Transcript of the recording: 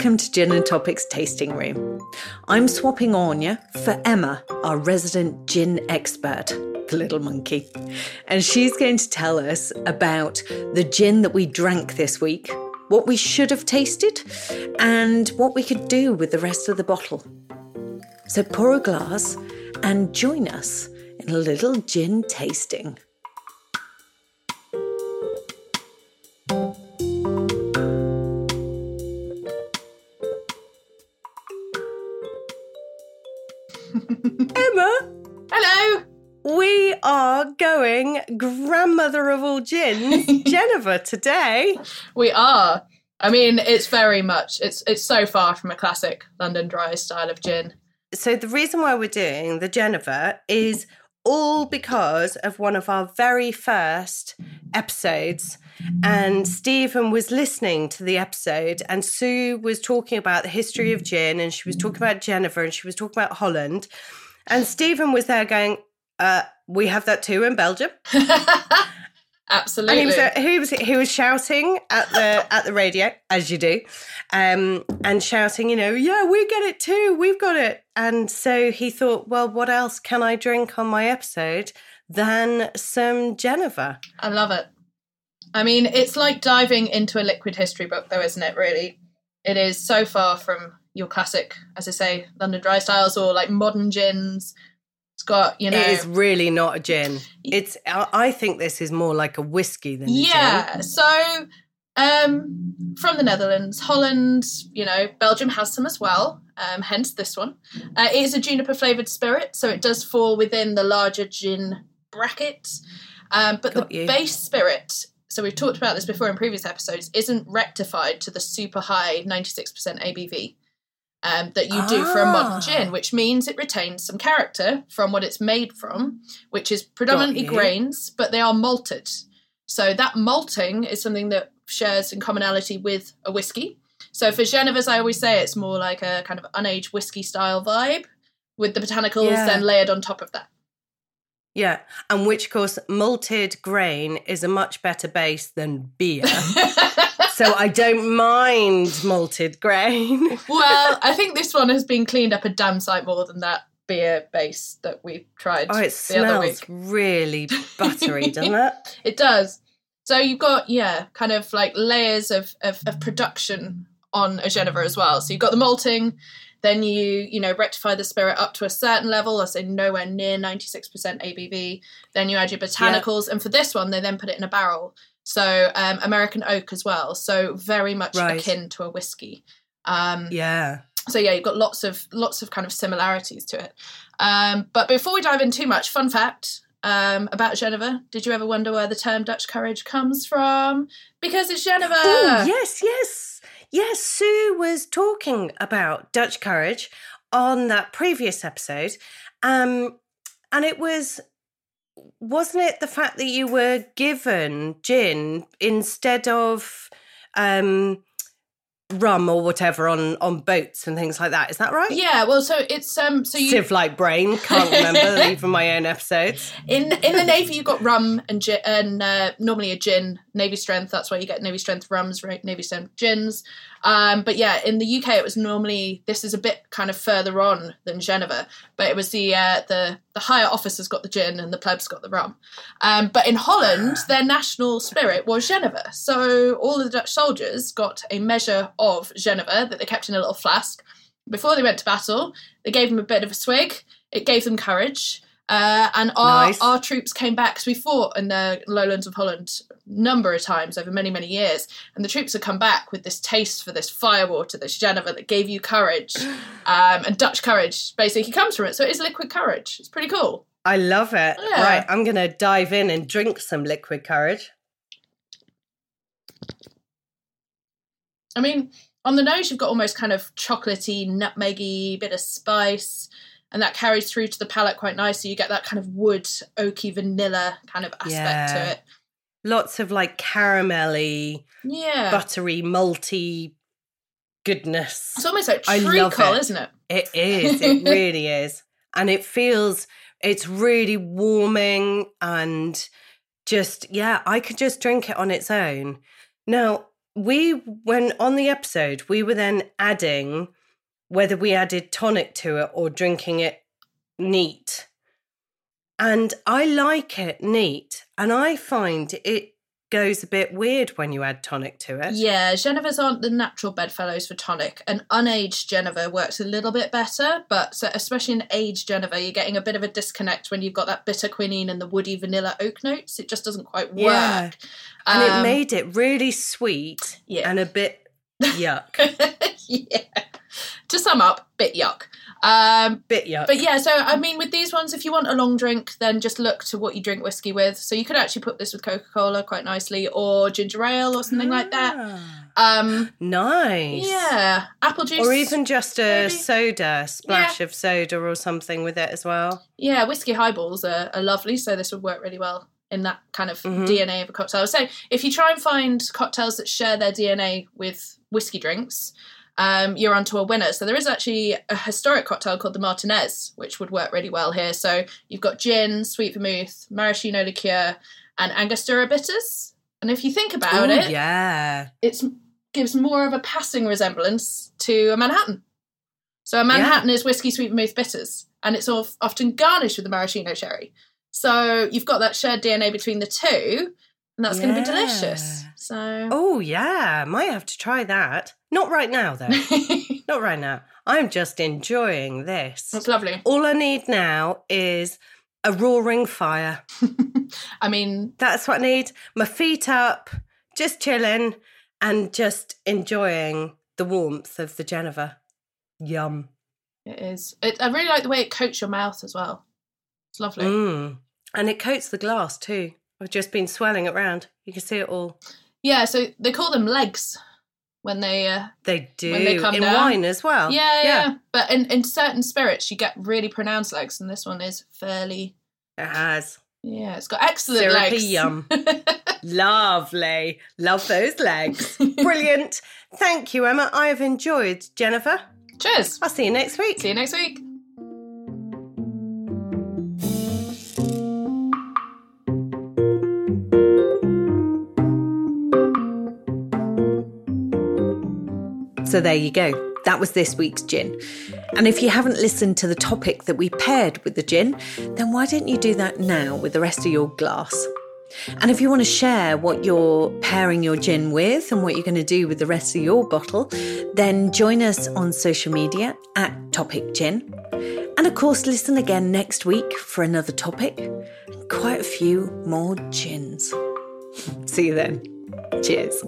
Welcome to Gin and Topics Tasting Room. I'm swapping Anya for Emma, our resident gin expert, the little monkey. And she's going to tell us about the gin that we drank this week, what we should have tasted, and what we could do with the rest of the bottle. So pour a glass and join us in a little gin tasting. Emma, Hello. we are going grandmother of all gins, Genever, today. We are. I mean, it's very much. It's it's so far from a classic London Dry style of gin. So, the reason why we're doing the Genever is all because of one of our very first episodes. And Stephen was listening to the episode, and Sue was talking about the history of gin, and she was talking about Genever, and she was talking about Holland. And Stephen was there going, uh, We have that too in Belgium. Absolutely. And he was, was he was shouting at the at the radio as you do, um, and shouting, you know, yeah, we get it too, we've got it. And so he thought, well, what else can I drink on my episode than some Genever? I love it. I mean, it's like diving into a liquid history book, though, isn't it? Really, it is so far from your classic, as I say, London Dry styles or like modern gins. It's got you know. It is really not a gin. It's I think this is more like a whiskey than a Yeah. gin. So, um, from the Netherlands, Holland, you know, Belgium has some as well. Um, hence this one. Uh, it is a juniper flavored spirit, so it does fall within the larger gin bracket. Um, but Got the you. base spirit, so we've talked about this before in previous episodes, isn't rectified to the super high 96% ABV. Um, that you do for a modern Ah. gin, which means it retains some character from what it's made from, which is predominantly grains, but they are malted. So that malting is something that shares in commonality with a whiskey. So for Genevers, I always say it's more like a kind of unaged whiskey style vibe with the botanicals Yeah. then layered on top of that. Yeah, and which of course malted grain is a much better base than beer. so I don't mind malted grain. well, I think this one has been cleaned up a damn sight more than that beer base that we tried Oh, it the other week. smells really buttery, doesn't it? It does. So you've got, yeah, kind of like layers of, of, of production on a Genever as well. So you've got the malting, then you, you know, rectify the spirit up to a certain level, I say nowhere near 96% ABV. Then you add your botanicals. And for this one, they then put it in a barrel. So um, American oak as well. So very much Right. akin to a whiskey. Um, Yeah. so yeah, you've got lots of lots of kind of similarities to it. Um, but before we dive in too much, fun fact um, about Geneva. Did you ever wonder where the term Dutch courage comes from? Because it's Geneva. Oh, yes, yes. Yes, Sue was talking about Dutch courage on that previous episode. Um, and it was, wasn't it the fact that you were given gin instead of um, rum or whatever on, on boats and things like that? Is that right? Yeah, well, so it's um, so you Civ like brain, can't remember even my own episodes. in in the navy you've got rum and gin, and uh, normally a gin, navy strength. That's why you get navy strength rums, right? Navy strength gins. Um, but yeah, in the UK it was normally this is a bit kind of further on than Geneva, but it was the uh, the the higher officers got the gin and the plebs got the rum. Um, but in Holland, their national spirit was Geneva, so all of the Dutch soldiers got a measure of Geneva that they kept in a little flask before they went to battle. They gave them a bit of a swig. It gave them courage. Uh, and our, Nice. our troops came back because we fought in the lowlands of Holland a number of times over many, many years. And the troops had come back with this taste for this firewater, this Geneva that gave you courage. Um, and Dutch courage basically comes from it. So it is liquid courage. It's pretty cool. I love it. Yeah. Right, I'm going to dive in and drink some liquid courage. I mean, on the nose, you've got almost kind of chocolatey, nutmeggy, bit of spice. And that carries through to the palate quite nicely. You get that kind of wood, oaky, vanilla kind of aspect Yeah. to it. Lots of like caramelly, Yeah. buttery, malty goodness. it's almost like I love treacle, it. isn't it? It is. It really is. And it feels, it's really warming and just, yeah, I could just drink it on its own. Now, we when on the episode we were then adding whether we added tonic to it or drinking it neat. And I like it neat, and I find it goes a bit weird when you add tonic to it. Yeah, Genevers aren't the natural bedfellows for tonic. An unaged Genever works a little bit better, but so especially an aged Genever, you're getting a bit of a disconnect when you've got that bitter quinine and the woody vanilla oak notes. It just doesn't quite work. Yeah. And it Um, made it really sweet Yeah. and a bit yuck. yeah. To sum up, bit yuck. Um, bit yuck. but yeah, so I mean, with these ones, if you want a long drink, then just look to what you drink whiskey with. So you could actually put this with Coca Cola quite nicely, or ginger ale, or something like that. Ah, Um, Nice. yeah, apple juice, Or even just a maybe. soda, splash of soda or something with it as well. yeah, whiskey highballs are, are lovely. So this would work really well in that kind of Mhm. DNA of a cocktail. So if you try and find cocktails that share their DNA with whiskey drinks, um, you're onto a winner. So there is actually a historic cocktail called the Martinez, which would work really well here. So you've got gin, sweet vermouth, maraschino liqueur, and Angostura bitters. And if you think about Ooh, it, yeah. it gives more of a passing resemblance to a Manhattan. So a Manhattan is whiskey sweet vermouth bitters, and it's of- often garnished with the maraschino cherry. So you've got that shared DNA between the two, and that's going to be delicious. So Oh, yeah. Might have to try that. Not right now, though. Not right now. I'm just enjoying this. that's lovely. All I need now is a roaring fire. I mean, That's what I need. My feet up, just chilling and just enjoying the warmth of the Geneva. Yum. it is. It, I really like the way it coats your mouth as well. It's lovely. Mm. And it coats the glass too. I've just been swelling it round. You can see it all. Yeah, so they call them legs when they. Uh, They do When they come in down. wine as well. yeah, yeah, But in, in certain spirits, you get really pronounced legs, and this one is fairly. It has. Yeah, it's got excellent Syrupy legs. yum. Lovely. Love those legs. Brilliant. Thank you, Emma. I have enjoyed Genever. Cheers. I'll see you next week. See you next week. So there you go. That was this week's gin. And if you haven't listened to the topic that we paired with the gin, then why don't you do that now with the rest of your glass? And if you want to share what you're pairing your gin with and what you're going to do with the rest of your bottle, then join us on social media at Topic Gin. And of course, listen again next week for another topic and quite a few more gins. See you then. Cheers.